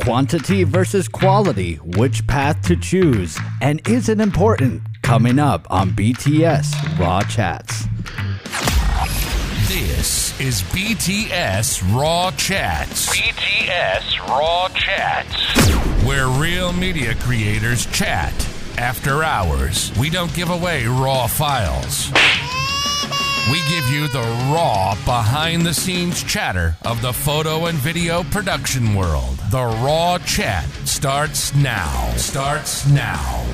Quantity versus quality, which path to choose, and is it important? Coming up on BTS Raw Chats. This is BTS Raw Chats. BTS Raw Chats. Where real media creators chat after hours. We don't give away raw files. We give you the raw, behind the scenes chatter of the photo and video production world. The Raw Chat starts now. Starts now.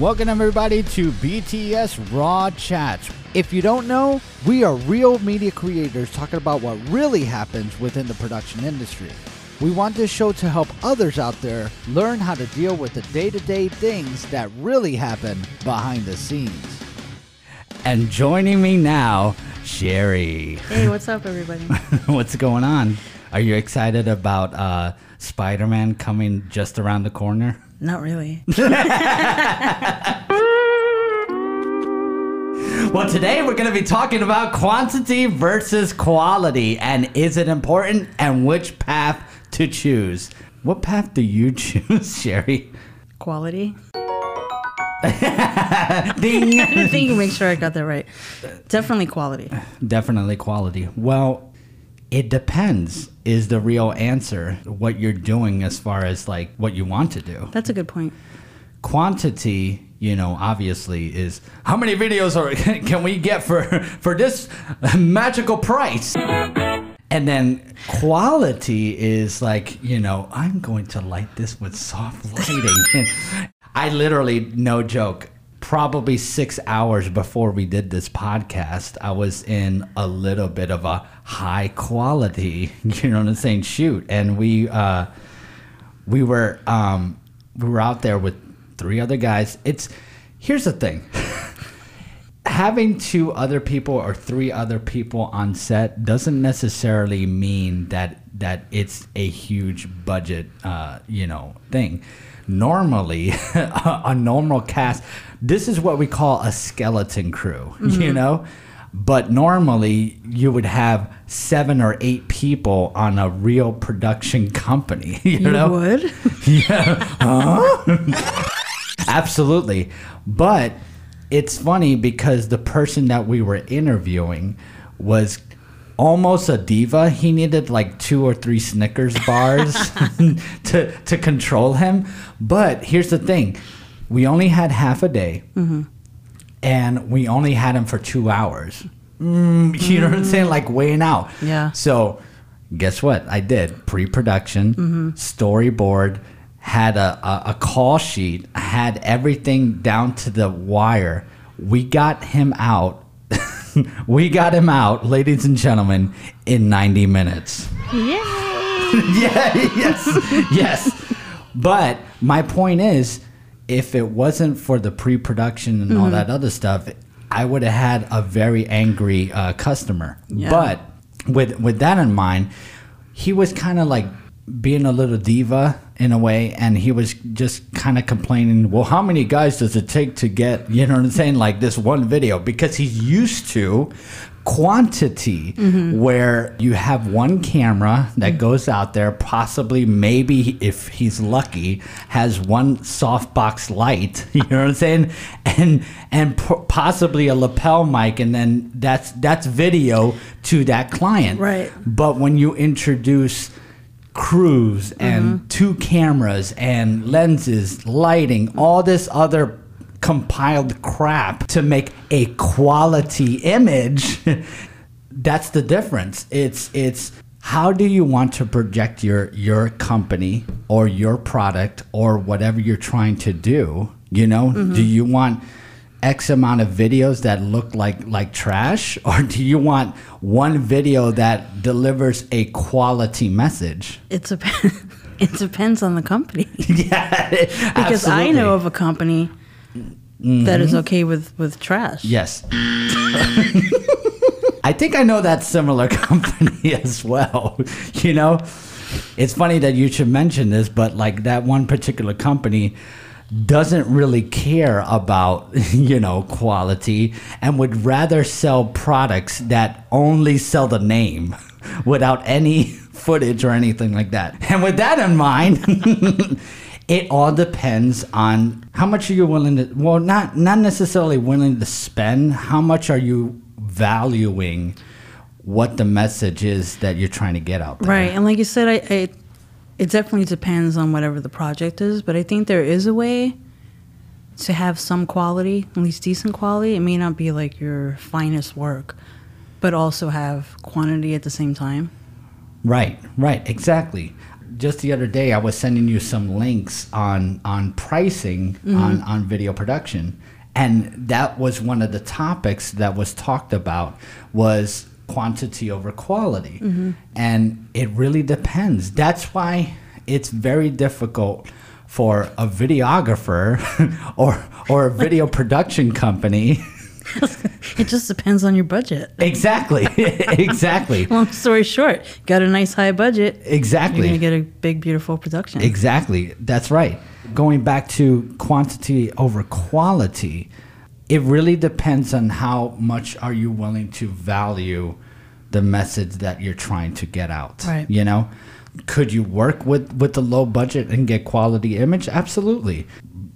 Welcome, everybody, to BTS Raw Chats. If you don't know, we are real media creators talking about what really happens within the production industry. We want this show to help others out there learn how to deal with the day to day things that really happen behind the scenes. And joining me now, Sherry. Hey, what's up, everybody? What's going on? Are you excited about uh, Spider Man coming just around the corner? Not really. Well, today we're going to be talking about quantity versus quality and is it important and which path to choose. What path do you choose, Sherry? Quality. Ding. I think you make sure I got that right. Definitely quality. Definitely quality. Well, it depends is the real answer what you're doing as far as like what you want to do. That's a good point. Quantity, you know, obviously is how many videos are can we get for for this magical price? And then quality is like, you know, I'm going to light this with soft lighting. I literally, no joke, probably six hours before we did this podcast, I was in a little bit of a high quality, you know what I'm saying, shoot. And we uh we were um we were out there with three other guys. It's here's the thing. Having two other people or three other people on set doesn't necessarily mean that that it's a huge budget uh, you know thing normally a normal cast. This is what we call a skeleton crew you mm-hmm. know? But normally you would have seven or eight people on a real production company you, You know? would? absolutely. But it's funny because the person that we were interviewing was almost a diva. He needed like two or three Snickers bars to to control him. But here's the thing: we only had half a day, mm-hmm. and we only had him for two hours. Mm, you know what I'm saying? Mm. Like weighing out. Yeah. So, guess what? I did pre-production, mm-hmm. storyboard, had a, a, a call sheet, had everything down to the wire. We got him out. we got him out, ladies and gentlemen, in 90 minutes. Yay! yeah, yes, yes. But my point is, if it wasn't for the pre-production and all that other stuff, I would have had a very angry uh, customer. Yeah. But with with that in mind, he was kind of like being a little diva in a way, and he was just kind of complaining. Well, how many guys does it take to get you know what I'm saying? Like this one video because he's used to quantity mm-hmm. where you have one camera that mm-hmm. goes out there possibly maybe if he's lucky has one softbox light you know what i'm saying and and po- possibly a lapel mic and then that's that's video to that client Right. but when you introduce crews and mm-hmm. two cameras and lenses lighting all this other compiled crap to make a quality image that's the difference. It's it's how do you want to project your your company or your product or whatever you're trying to do you know? Mm-hmm. Do you want x amount of videos that look like like trash or do you want one video that delivers a quality message It depends. It depends on the company yeah because I know of a company that is mm-hmm. okay with with trash. Yes. I think I know that similar company as well. You know, it's funny that you should mention this, but like that one particular company doesn't really care about, you know, quality and would rather sell products that only sell the name. without any footage or anything like that. And with that in mind, it all depends on how much are you willing to well not not necessarily willing to spend, how much are you valuing what the message is that you're trying to get out there. Right, and like you said, I, I it definitely depends on whatever the project is, but I think there is a way to have some quality, at least decent quality. It may not be like your finest work, but also have quantity at the same time. Right, right, exactly. Just the other day, I was sending you some links on on pricing mm-hmm. on on video production, and that was one of the topics that was talked about was quantity over quality, and it really depends. That's why it's very difficult for a videographer or or a video production company. It just depends on your budget. exactly, exactly, Long story short, got a nice high budget, exactly. you're gonna get a big, beautiful production. Exactly. That's right. Going back to quantity over quality, it really depends on how much are you willing to value the message that you're trying to get out. Right. You know, could you work with with the low budget and get quality image? Absolutely.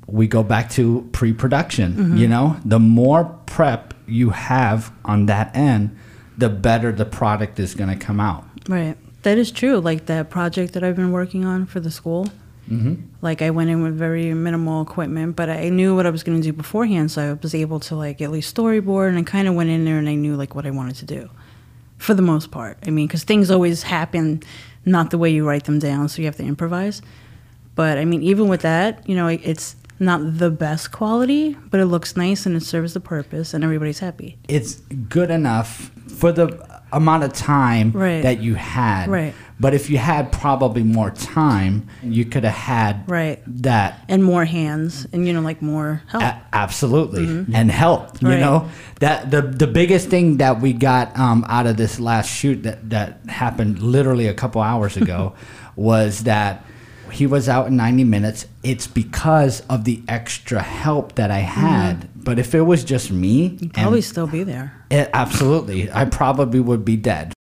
We go back to pre-production, mm-hmm. you know, the more prep you have on that end, the better the product is going to come out. Right. That is true. Like that project that I've been working on for the school. Mm-hmm. Like I went in with very minimal equipment, but I knew what I was going to do beforehand, so I was able to like at least storyboard, and I kind of went in there and I knew like what I wanted to do, for the most part. I mean, because things always happen not the way you write them down, so you have to improvise. But I mean, even with that, you know, it's not the best quality, but it looks nice and it serves the purpose, and everybody's happy. it's good enough for the amount of time Right. that you had. Right. But if you had probably more time, you could have had Right. that. And more hands, and you know, like more help. A- absolutely, and help. You Right. know that the the biggest thing that we got um, out of this last shoot that that happened literally a couple hours ago was that he was out in 90 minutes. It's because of the extra help that I had. But if it was just me, and- Probably still be there. it, absolutely. I probably would be dead.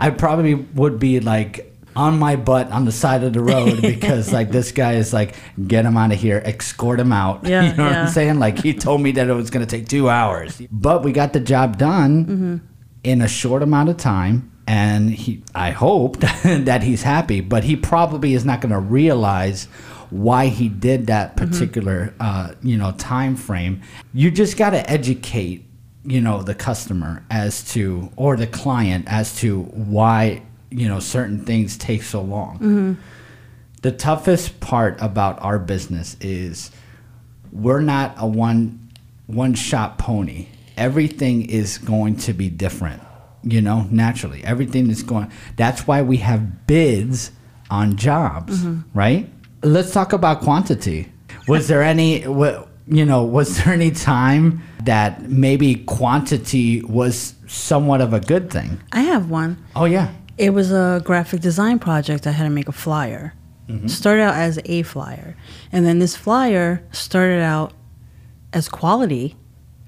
I probably would be like on my butt on the side of the road because like this guy is like, get him out of here, escort him out. Yeah, you know what. I'm saying? Like he told me that it was going to take two hours, but we got the job done Mm-hmm. in a short amount of time. And he, I hope that he's happy, but he probably is not going to realize why he did that Mm-hmm. particular, uh, you know, time frame. You just got to educate, you know, the customer as to, or the client as to why, you know, certain things take so long. Mm-hmm. The toughest part about our business is we're not a one one shot pony. Everything is going to be different, you know, naturally. Everything is going that's why we have bids on jobs, mm-hmm. right? Let's talk about quantity. Was there any what you know, was there any time that maybe quantity was somewhat of a good thing? I have one. Oh yeah. It was a graphic design project. I had to make a flyer. Mm-hmm. Started out as a flyer, and then this flyer started out as quality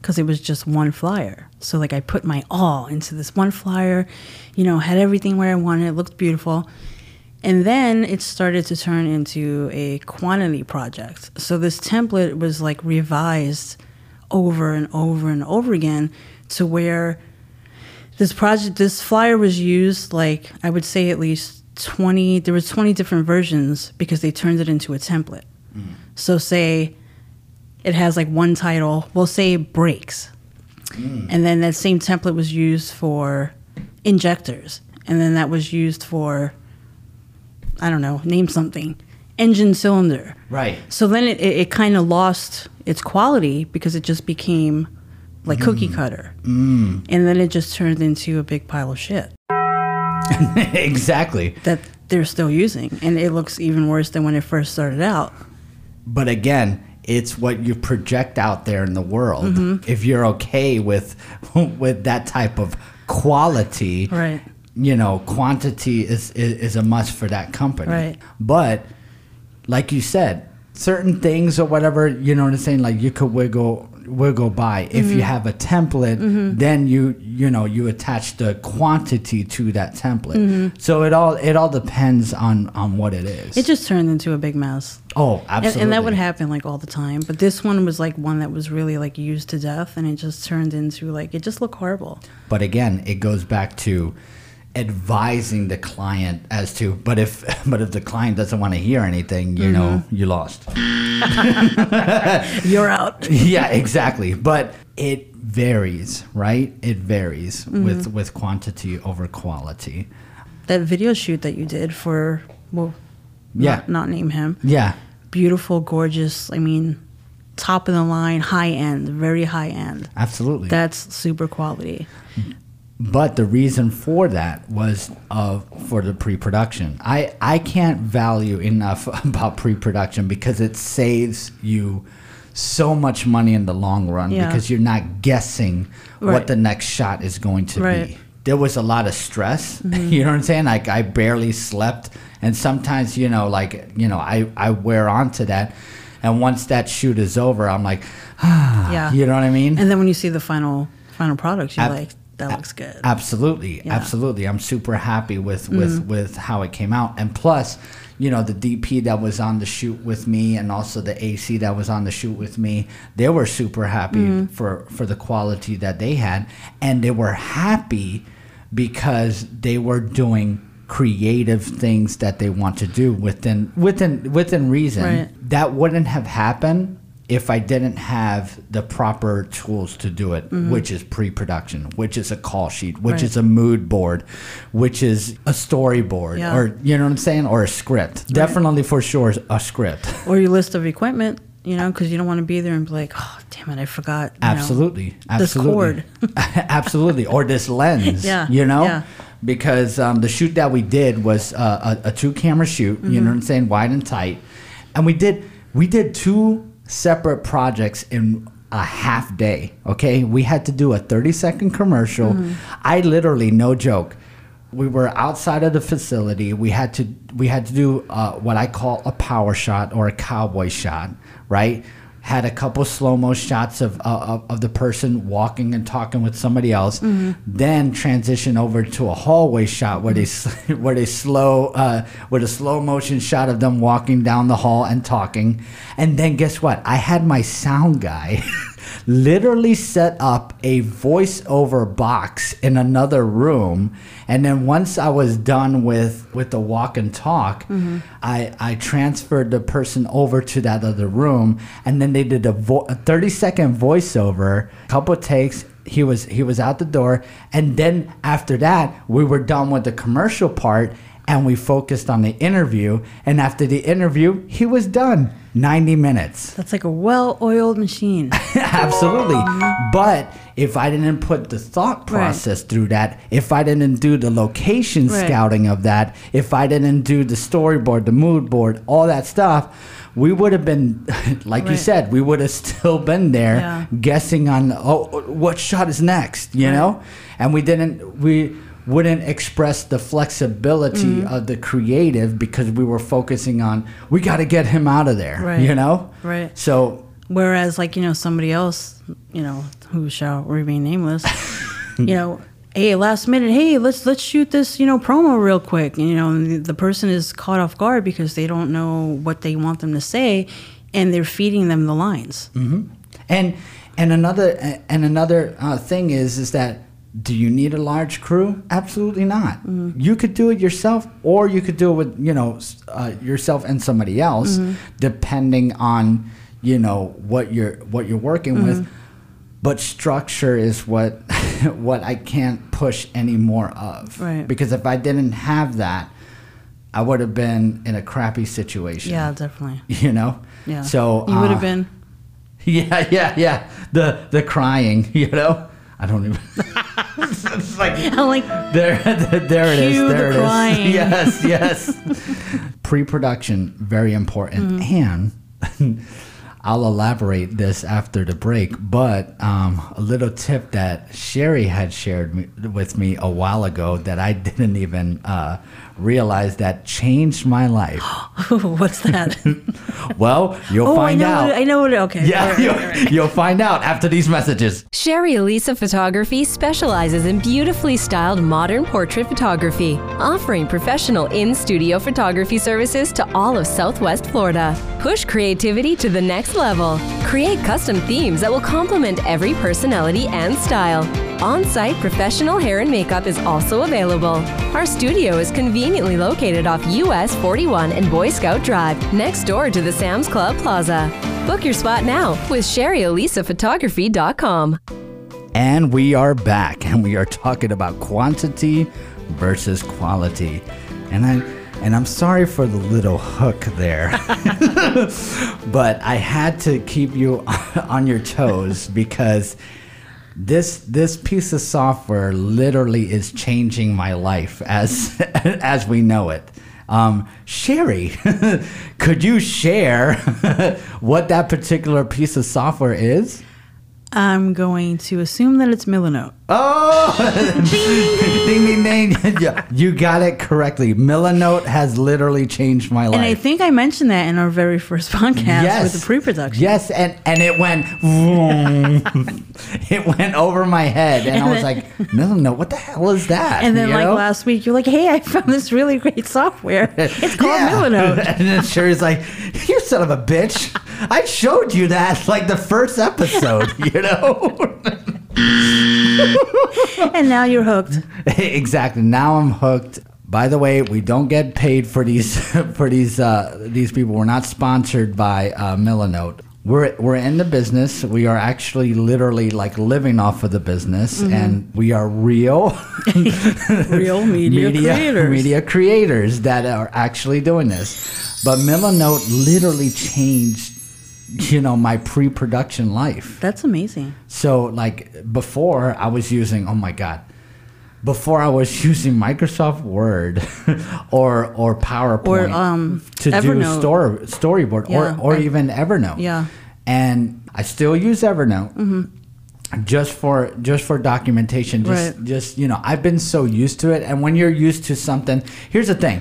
because it was just one flyer. So like I put my all into this one flyer, you know, had everything where I wanted. It looked beautiful. And then it started to turn into a quantity project. So this template was like revised over and over and over again to where this project this flyer was used like i would say at least 20 there was 20 different versions because they turned it into a template. Mm. So say it has like one title we'll say brakes mm. and then that same template was used for injectors. And then that was used for i don't know name something engine cylinder Right. so then it, it, it kind of lost its quality because it just became like cookie cutter. Mm. And then it just turned into a big pile of shit exactly. that they're still using. And it looks even worse than when it first started out. But again, it's what you project out there in the world. Mm-hmm. If you're okay with with that type of quality, Right. You know, quantity is, is is a must for that company. Right. But like you said, certain things or whatever, you know what I'm saying? Like you could wiggle wiggle by. If Mm-hmm. you have a template, then you you know you attach the quantity to that template. So it all it all depends on on what it is. Mm-hmm. It just turned into a big mess. oh, And, absolutely. and that would happen like all the time. But this one was like one that was really like used to death, and it just turned into like it just looked horrible. But again, it goes back to advising the client as to but if but if the client doesn't want to hear anything, you know, mm-hmm. you lost. You're out. yeah, exactly. But it varies, right? It varies mm-hmm. with with quantity over quality. That video shoot that you did for well, Yeah. not, not name him. Yeah. Beautiful, gorgeous. I mean, top of the line, high end, very high end. Absolutely. That's super quality. But the reason for that was uh, for the pre-production. I, I can't value enough about pre-production because it saves you so much money in the long run Yeah. because you're not guessing what the next shot is going to Right. be. There was a lot of stress. Mm-hmm. You know what I'm saying? Like I barely slept, and sometimes you know, like you know, I I wear on to that, and once that shoot is over, I'm like, ah, Yeah. you know what I mean? And then when you see the final final product, you're like, that looks good. Absolutely, Yeah. Mm-hmm. absolutely. I'm super happy with with with how it came out, and plus, you know, the DP that was on the shoot with me, and also the AC that was on the shoot with me, they were super happy Mm-hmm. for for the quality that they had, and they were happy because they were doing creative things that they want to do within within within reason. Right. That wouldn't have happened if I didn't have the proper tools to do it, which is pre-production, which is a call sheet, which Mm-hmm. Right. is a mood board, which is a storyboard, Yeah. or you know what I'm saying, or a script. Definitely for sure a script. or your list of equipment, you know, because you don't want to be there and be like, oh, damn it, I forgot. you know, Absolutely, this absolutely, cord. absolutely, or this lens. Yeah, you know, yeah. because um, the shoot that we did was uh, a, a two camera shoot. You Mm-hmm. know what I'm saying, wide and tight, and we did we did two separate projects in a half day. Okay, we had to do a 30 second commercial. Mm-hmm. I literally, no joke. We were outside of the facility. We had to we had to do uh, what I call a power shot or a cowboy shot, right? Had a couple slow mo shots of, uh, of of the person walking and talking with somebody else. Then transition over to a hallway shot where they where they slow uh, with a slow motion shot of them walking down the hall and talking. And then guess what? I had my sound guy. literally set up a voiceover box in another room. And then once i was done with with the walk and talk mm-hmm. i i transferred the person over to that other room. And then they did a, vo- a 30 second voiceover a couple takes he was he was out the door. And then after that we were done with the commercial part and we focused on the interview and after the interview he was done 90 minutes That's like a well oiled machine. Absolutely. But if I didn't put the thought Right. process through that, if I didn't do the location Right. scouting of that, if I didn't do the storyboard, the mood board, all that stuff, we would have been, like you said, we would have still been there Yeah. guessing on, oh, what shot is next, you Right. know? And we didn't, we, wouldn't express the flexibility Mm-hmm. of the creative because we were focusing on we got to get him out of there Right. you know Right. so Whereas, like, you know, somebody else, you know, who shall remain nameless, you know, hey, last minute, hey, let's let's shoot this, you know, promo real quick. And, you know, and the, person is caught off guard because they don't know what they want them to say, and they're feeding them the lines. And and another and another uh, thing is is that do you need a large crew? Absolutely not. You could do it yourself, or you could do it with you know uh, yourself and somebody else, depending on you know what you're what you're working with. But structure is what what I can't push any more of. Right. Because if I didn't have that, I would have been in a crappy situation. Yeah, definitely. You know. Yeah. So you would uh, have been. yeah, yeah, yeah. The the crying, you know. I don't even. It's like I'm like, there, there it is. Cue the There it is. crying. Yes, yes. Pre-production very important, Mm-hmm. and I'll elaborate this after the break, but um, a little tip that Sherry had shared me, with me a while ago that I didn't even uh, realize that changed my life. What's that? well, you'll oh, I find know. out. What, I know what. Okay. yeah, All right, you'll, all right. you'll find out after these messages. Sherry Elisa Photography specializes in beautifully styled modern portrait photography, offering professional in studio photography services to all of Southwest Florida. Push creativity to the next level. Create custom themes that will complement every personality and style. On site professional hair and makeup is also available. Our studio is conveniently located off US 41 and Boy Scout Drive, next door to the Sam's Club Plaza. Book your spot now with SherryElisaPhotography.com. And we are back, and we are talking about quantity versus quality. And I and I'm sorry for the little hook there, but I had to keep you on your toes because this this piece of software literally is changing my life as as we know it. Um, Sherry, could you share what that particular piece of software is? I'm going to assume that it's Milanote. Oh, ding ding ding! ding, Yeah, you got it correctly. Milanote has literally changed my life. And I think I mentioned that in our very first podcast with the pre-production. Yes, and and it went, it went over my head, and, And I was then- like, Milanote, what the hell is that? And then, You like know? last week, you're like, "Hey, I found this really great software. It's called Yeah. Milanote." and then Sherry's like, "You son of a bitch! I showed you that like the first episode, you know." and now you're hooked. exactly. Now I'm hooked. By the way, we don't get paid for these for these uh, these people. We're not sponsored by uh, Milanote. We're we're in the business. We are actually literally like living off of the business, and we are real Real media, creators. media creators that are actually doing this. But Milanote literally changed, you know, my pre-production life. That's amazing. So like before I was using oh my god. Before I was using Microsoft Word or or PowerPoint Or, um, to do Evernote. store, storyboard Yeah, or or even Evernote. Yeah. And I still use Evernote. Just for just for documentation, just Right. just you know, I've been so used to it. And when you're used to something, here's the thing: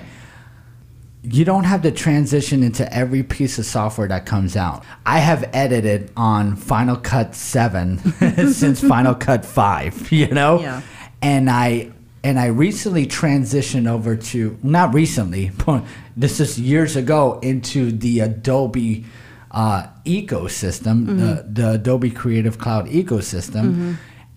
you don't have to transition into every piece of software that comes out. I have edited on Final Cut 7 since Final Cut 5, you know? Yeah. And I and I recently transitioned over to not recently, but this is years ago into the Adobe uh, ecosystem, the, mm-hmm. the Adobe Creative Cloud ecosystem. Mm-hmm.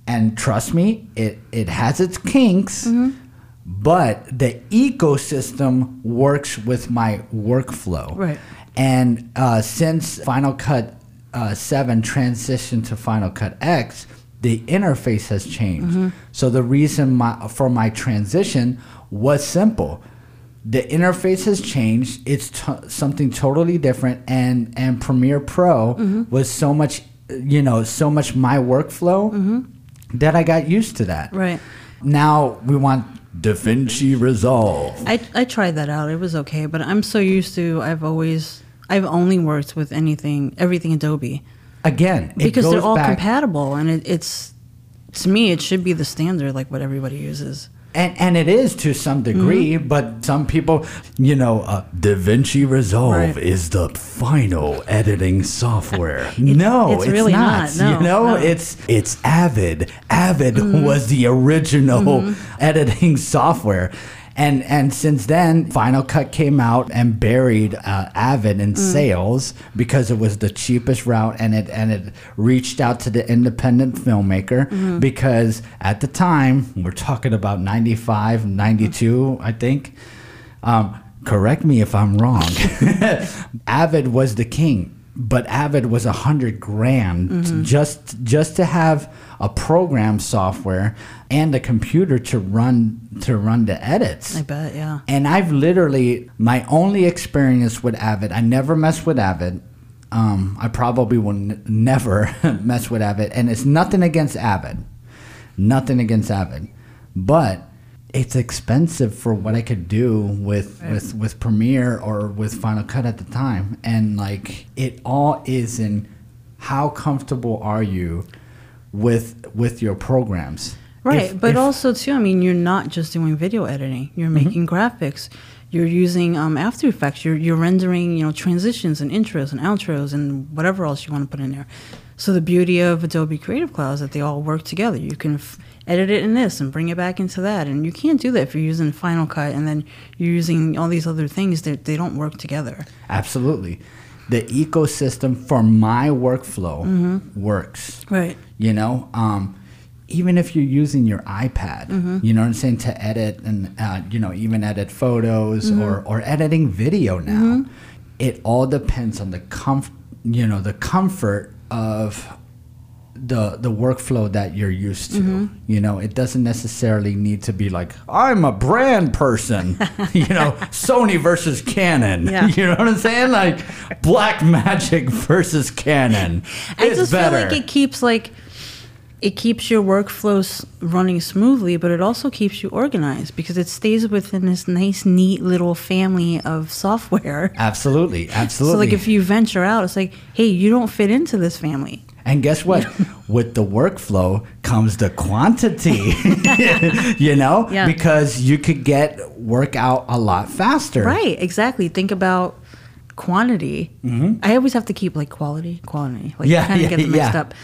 And trust me, it, it has its kinks mm-hmm. But the ecosystem works with my workflow. Right. And uh, since Final Cut uh, 7 transitioned to Final Cut X, the interface has changed. So the reason my, for my transition was simple. The interface has changed. It's t- something totally different, and and Premiere Pro was so much, you know, so much my workflow that I got used to that. Right. Now we want DaVinci Resolve. I, I tried that out. It was okay, but I'm so used to. I've always. I've only worked with anything, everything Adobe, Again, it because they're all back- compatible, and it, it's. To me, it should be the standard, like what everybody uses. And, and it is to some degree, Mm-hmm. but some people, you know, uh, DaVinci Resolve Right. is the final editing software. no, it's it's, really not. not. No, you know, no. Mm-hmm. it's it's Avid. Avid was the original editing software. And and since then, Final Cut came out and buried uh, Avid Mm. in sales because it was the cheapest route, and it and it reached out to the independent filmmaker Mm-hmm. because at the time we're talking about 95, 92, I think. Um, correct me if I'm wrong. Avid was the king, but Avid was a hundred grand Mm-hmm. just just to have a program software and a computer to run to run the edits. I bet, yeah. And I've literally my only experience with Avid. I never mess with Avid. Um, I probably will n- never mess with Avid, and it's nothing against Avid, nothing against Avid, but it's expensive for what I could do with with with Premiere or with Final Cut at the time, and like it all is in how comfortable are you with with your programs. Right, If- but if- also too, I mean, you're not just doing video editing. You're making graphics. You're using um, After Effects. You're you're rendering, you know, transitions and intros and outros and whatever else you want to put in there. So the beauty of Adobe Creative Cloud is that they all work together. You can f- edit it in this and bring it back into that, and you can't do that if you're using Final Cut and then you're using all these other things that they don't work together. absolutely, the ecosystem for my workflow Mm-hmm. works. Right. you know um, even if you're using your ipad Mm-hmm. you know what i'm saying to edit and uh, you know even edit photos Mm-hmm. or, or editing video now it all depends on the comf- you know the comfort of the the workflow that you're used to Mm-hmm. you know it doesn't necessarily need to be like i'm a brand person you know sony versus canon Yeah. you know what i'm saying like Blackmagic versus canon I just better. feel like it keeps like it keeps your workflows running smoothly, but it also keeps you organized because it stays within this nice, neat little family of software. Absolutely, absolutely. So like if you venture out, it's like, hey, you don't fit into this family. And guess what? With the workflow comes the quantity. you know, Yeah. because you could get work out a lot faster. Right, exactly. Think about quantity. I always have to keep like quality, quantity. Like Mm-hmm. Yeah, kind yeah, of get them mixed yeah. up.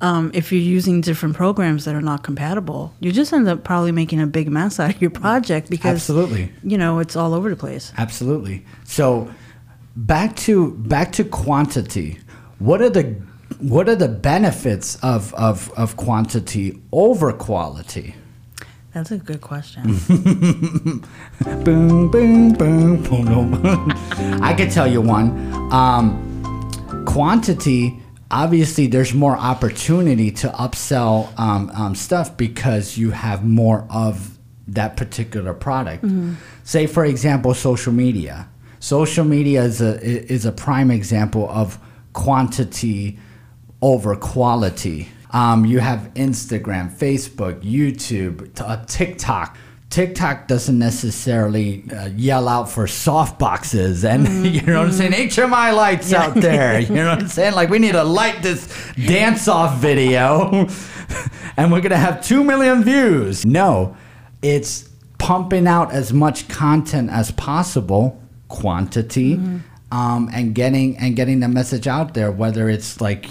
Um, if you're using different programs that are not compatible, you just end up probably making a big mess out of your project because Absolutely. you know it's all over the place. Absolutely. So back to back to quantity. What are the what are the benefits of of, of quantity over quality? That's a good question. boom, boom, boom, boom, boom. I could tell you one. Um, quantity, obviously, there's more opportunity to upsell um, um, stuff because you have more of that particular product. Say, for example, social media. Social media is a is a prime example of quantity over quality. Um, you have Instagram, Facebook, YouTube, t- uh, TikTok. TikTok doesn't necessarily uh, yell out for soft boxes, and you know what I'm saying. HMI lights out there. You know what I'm saying? Like we need to light this dance off video, and we're gonna have two million views. No, it's pumping out as much content as possible, quantity, um, and getting and getting the message out there. Whether it's like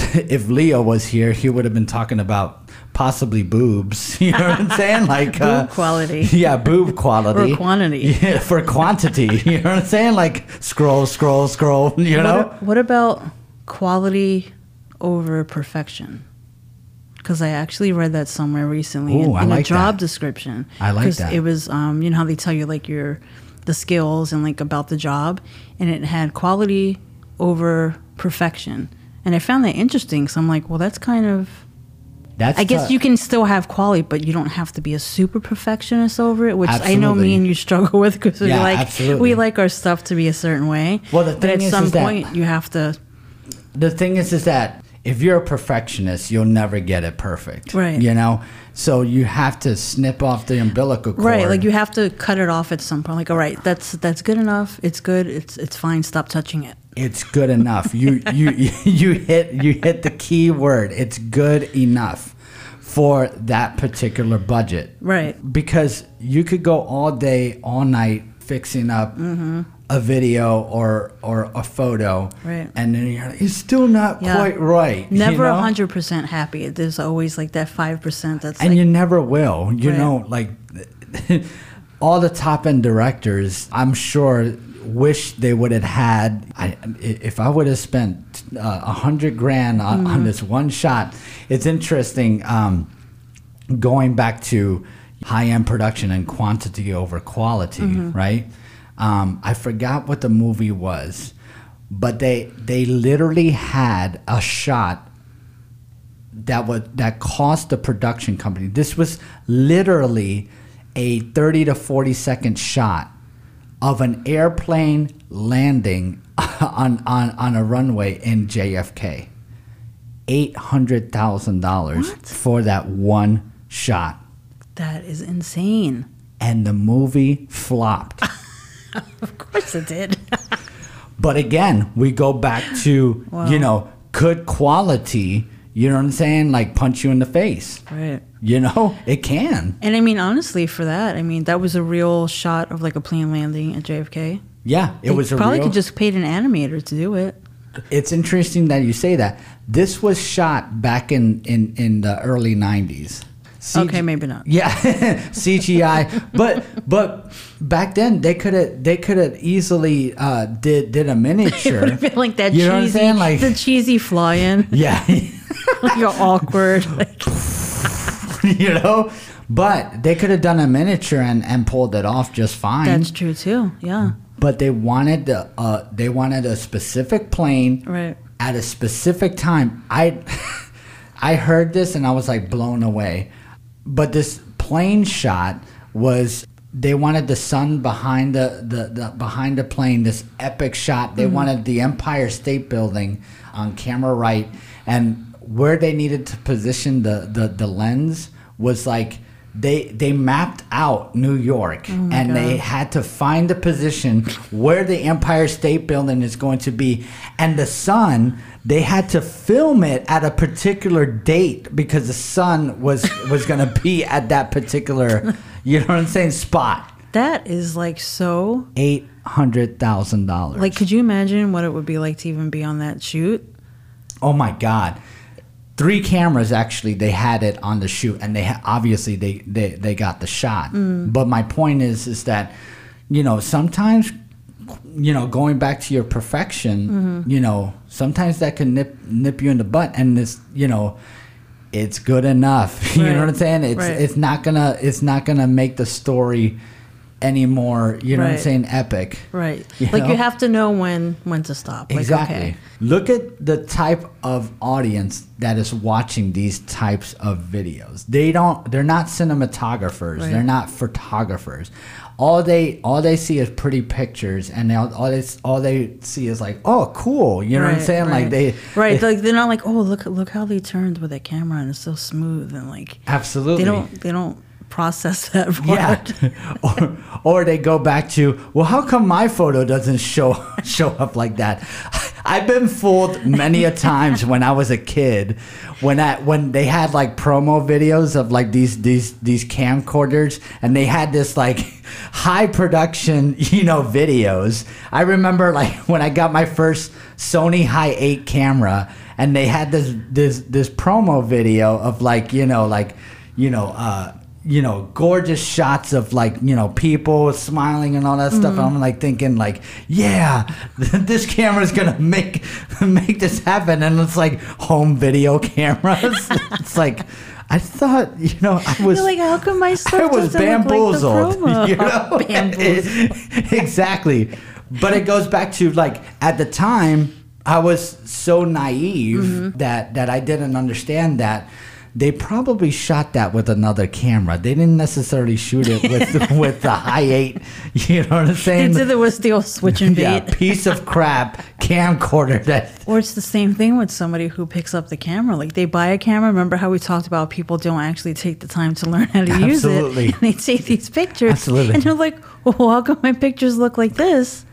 if Leo was here, he would have been talking about possibly boobs. You know what I'm saying? Like uh, Boob quality. Yeah, boob quality Or quantity. Yeah, for quantity. You know what I'm saying? Like scroll, scroll, scroll. You know? What, what about quality over perfection? Because I actually read that somewhere recently Ooh, in, I in a job that. description. I like that. It was, um, you know how they tell you like your the skills and like about the job, and it had quality over perfection. And I found that interesting. So I'm like, well, that's kind of. That's I guess tough. you can still have quality, but you don't have to be a super perfectionist over it, which I know me and you struggle with because Yeah, we like absolutely. we like our stuff to be a certain way. Well, the but at is- some is that- point you have to the thing is is that if you're a perfectionist you'll never get it perfect Right. you know so you have to snip off the umbilical cord Right, like you have to cut it off at some point. Like, all right, that's that's good enough. It's good. It's it's fine. Stop touching it. It's good enough you you you hit you hit the key word it's good enough for that particular budget Right. because you could go all day all night fixing up a video or or a photo Mm-hmm. Right. and then you're like, it's still not Yeah. quite right Never a know? hundred percent happy. There's always like that five percent. That's and like, you never will. You Right. know, like all the top end directors, I'm sure wish they would have had. I, if I would have spent uh, a hundred grand on, Mm-hmm. on this one shot, it's interesting. Um, going back to high end production and quantity over quality, Mm-hmm. right? Um, I forgot what the movie was, but they they literally had a shot that was that cost the production company. This was literally a 30 to 40 second shot of an airplane landing on on, on a runway in JFK. Eight hundred thousand dollars for that one shot. That is insane. and the movie flopped. Of course it did. But again, we go back to, Wow. you know, could quality, you know what I'm saying, like punch you in the face. right. You know, it can. And I mean, honestly, for that, I mean, that was a real shot of like a plane landing at JFK. Yeah, it They was a probably real. could just paid an animator to do it. it's interesting that you say that. This was shot back in in in the early 90s. CG Okay, maybe not. Yeah, CGI. but but back then they could have they could have easily uh, did did a miniature. have been like that You know what I'm cheesy, saying? Like- the cheesy fly-in, yeah. like you're awkward. Like, you know? But they could have done a miniature and, and pulled it off just fine. That's true too. Yeah. but they wanted the uh, they wanted a specific plane Right. at a specific time. I i heard this and i was like blown away. But this plane shot was they wanted the sun behind the, the, the behind the plane this epic shot. They wanted the empire state building on camera right. And where they needed to position the, the, the lens was like they they mapped out New York oh and they had to find the position where the Empire State Building is going to be and the sun they had to film it at a particular date because the sun was was going to be at that particular you know what I'm saying spot That is like so. eight hundred thousand dollars Like, could you imagine what it would be like to even be on that shoot? Oh my god. Three cameras actually they had it on the shoot and they ha- obviously they, they they got the shot. Mm. But my point is is that you know sometimes you know going back to your perfection, mm-hmm. you know, sometimes that can nip nip you in the butt and this, you know, it's good enough. you know what I'm saying? It's Right. it's not to it's not going to make the story any more, you know what I'm saying, epic. Right. You like know? you have to know when when to stop. Like, Exactly. okay. Look at the type of audience that is watching these types of videos. They don't they're not cinematographers. Right. They're not photographers. All they all they see is pretty pictures and they, all all they all they see is like, "Oh, cool." You know what I'm Right, saying? Like they Right. they- like they're not like, oh look look how they turned with that camera and it's so smooth and like absolutely. they don't they don't process that Yeah. or, or they go back to, well, how come my photo doesn't show show up like that? I've been fooled many a times when I was a kid, when I when they had like promo videos of like these these these camcorders, and they had this like high production, you know, videos. I remember like when I got my first Sony High Eight camera, and they had this this this promo video of like you know like you know. uh you know, gorgeous shots of like, you know, people smiling and all that stuff. And I'm like thinking like, yeah, this camera's gonna make make this happen. And it's like home video cameras. it's like I thought, you know, I was You're like, how come my I was bamboozled. like you know? Bamboozled. exactly. But it goes back to like at the time I was so naive Mm-hmm. that that I didn't understand that they probably shot that with another camera. They didn't necessarily shoot it with with the high eight. You know what I'm saying? It's either was the old switch and bait. yeah, piece of crap camcorder that Or it's the same thing with somebody who picks up the camera. Like they buy a camera. Remember how we talked about people don't actually take the time to learn how to use it. Absolutely. And they take these pictures. Absolutely. And they're like, well, how come my pictures look like this?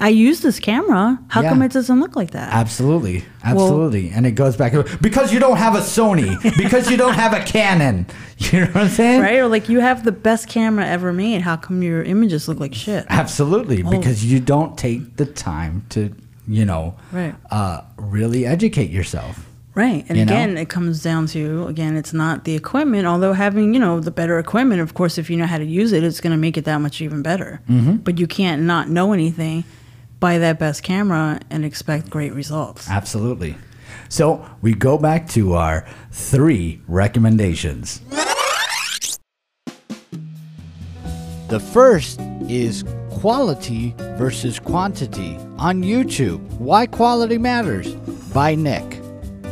I use this camera. How come it doesn't look like that? Absolutely, absolutely, and it goes back because you don't have a Sony, because you don't have a Canon. You know what I'm saying? Right? Or like you have the best camera ever made. How come your images look like shit? Absolutely, Oh. because you don't take the time to, you know, Right. uh, really educate yourself. Right. And You know? again, it comes down to again, it's not the equipment. Although having you know the better equipment, of course, if you know how to use it, it's going to make it that much even better. Mm-hmm. But you can't not know anything, buy that best camera, and expect great results. Absolutely. So we go back to our three recommendations. The first is quality versus quantity on YouTube. Why quality matters by Nick.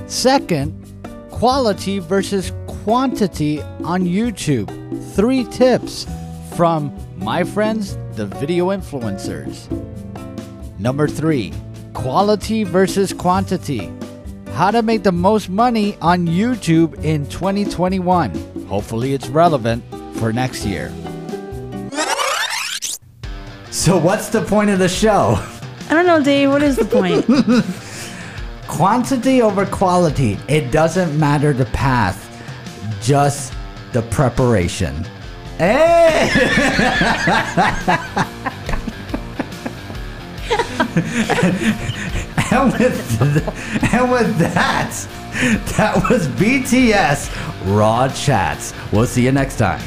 Second, quality versus quantity on YouTube. Three tips from my friends, the video influencers. Number three, quality versus quantity. How to make the most money on YouTube in 2021. Hopefully, it's relevant for next year. So, what's the point of the show? I don't know, Dave. What is the point? Quantity over quality. It doesn't matter the path, just the preparation. Hey! and, with th- and with that, that was BTS Raw Chats. We'll see you next time.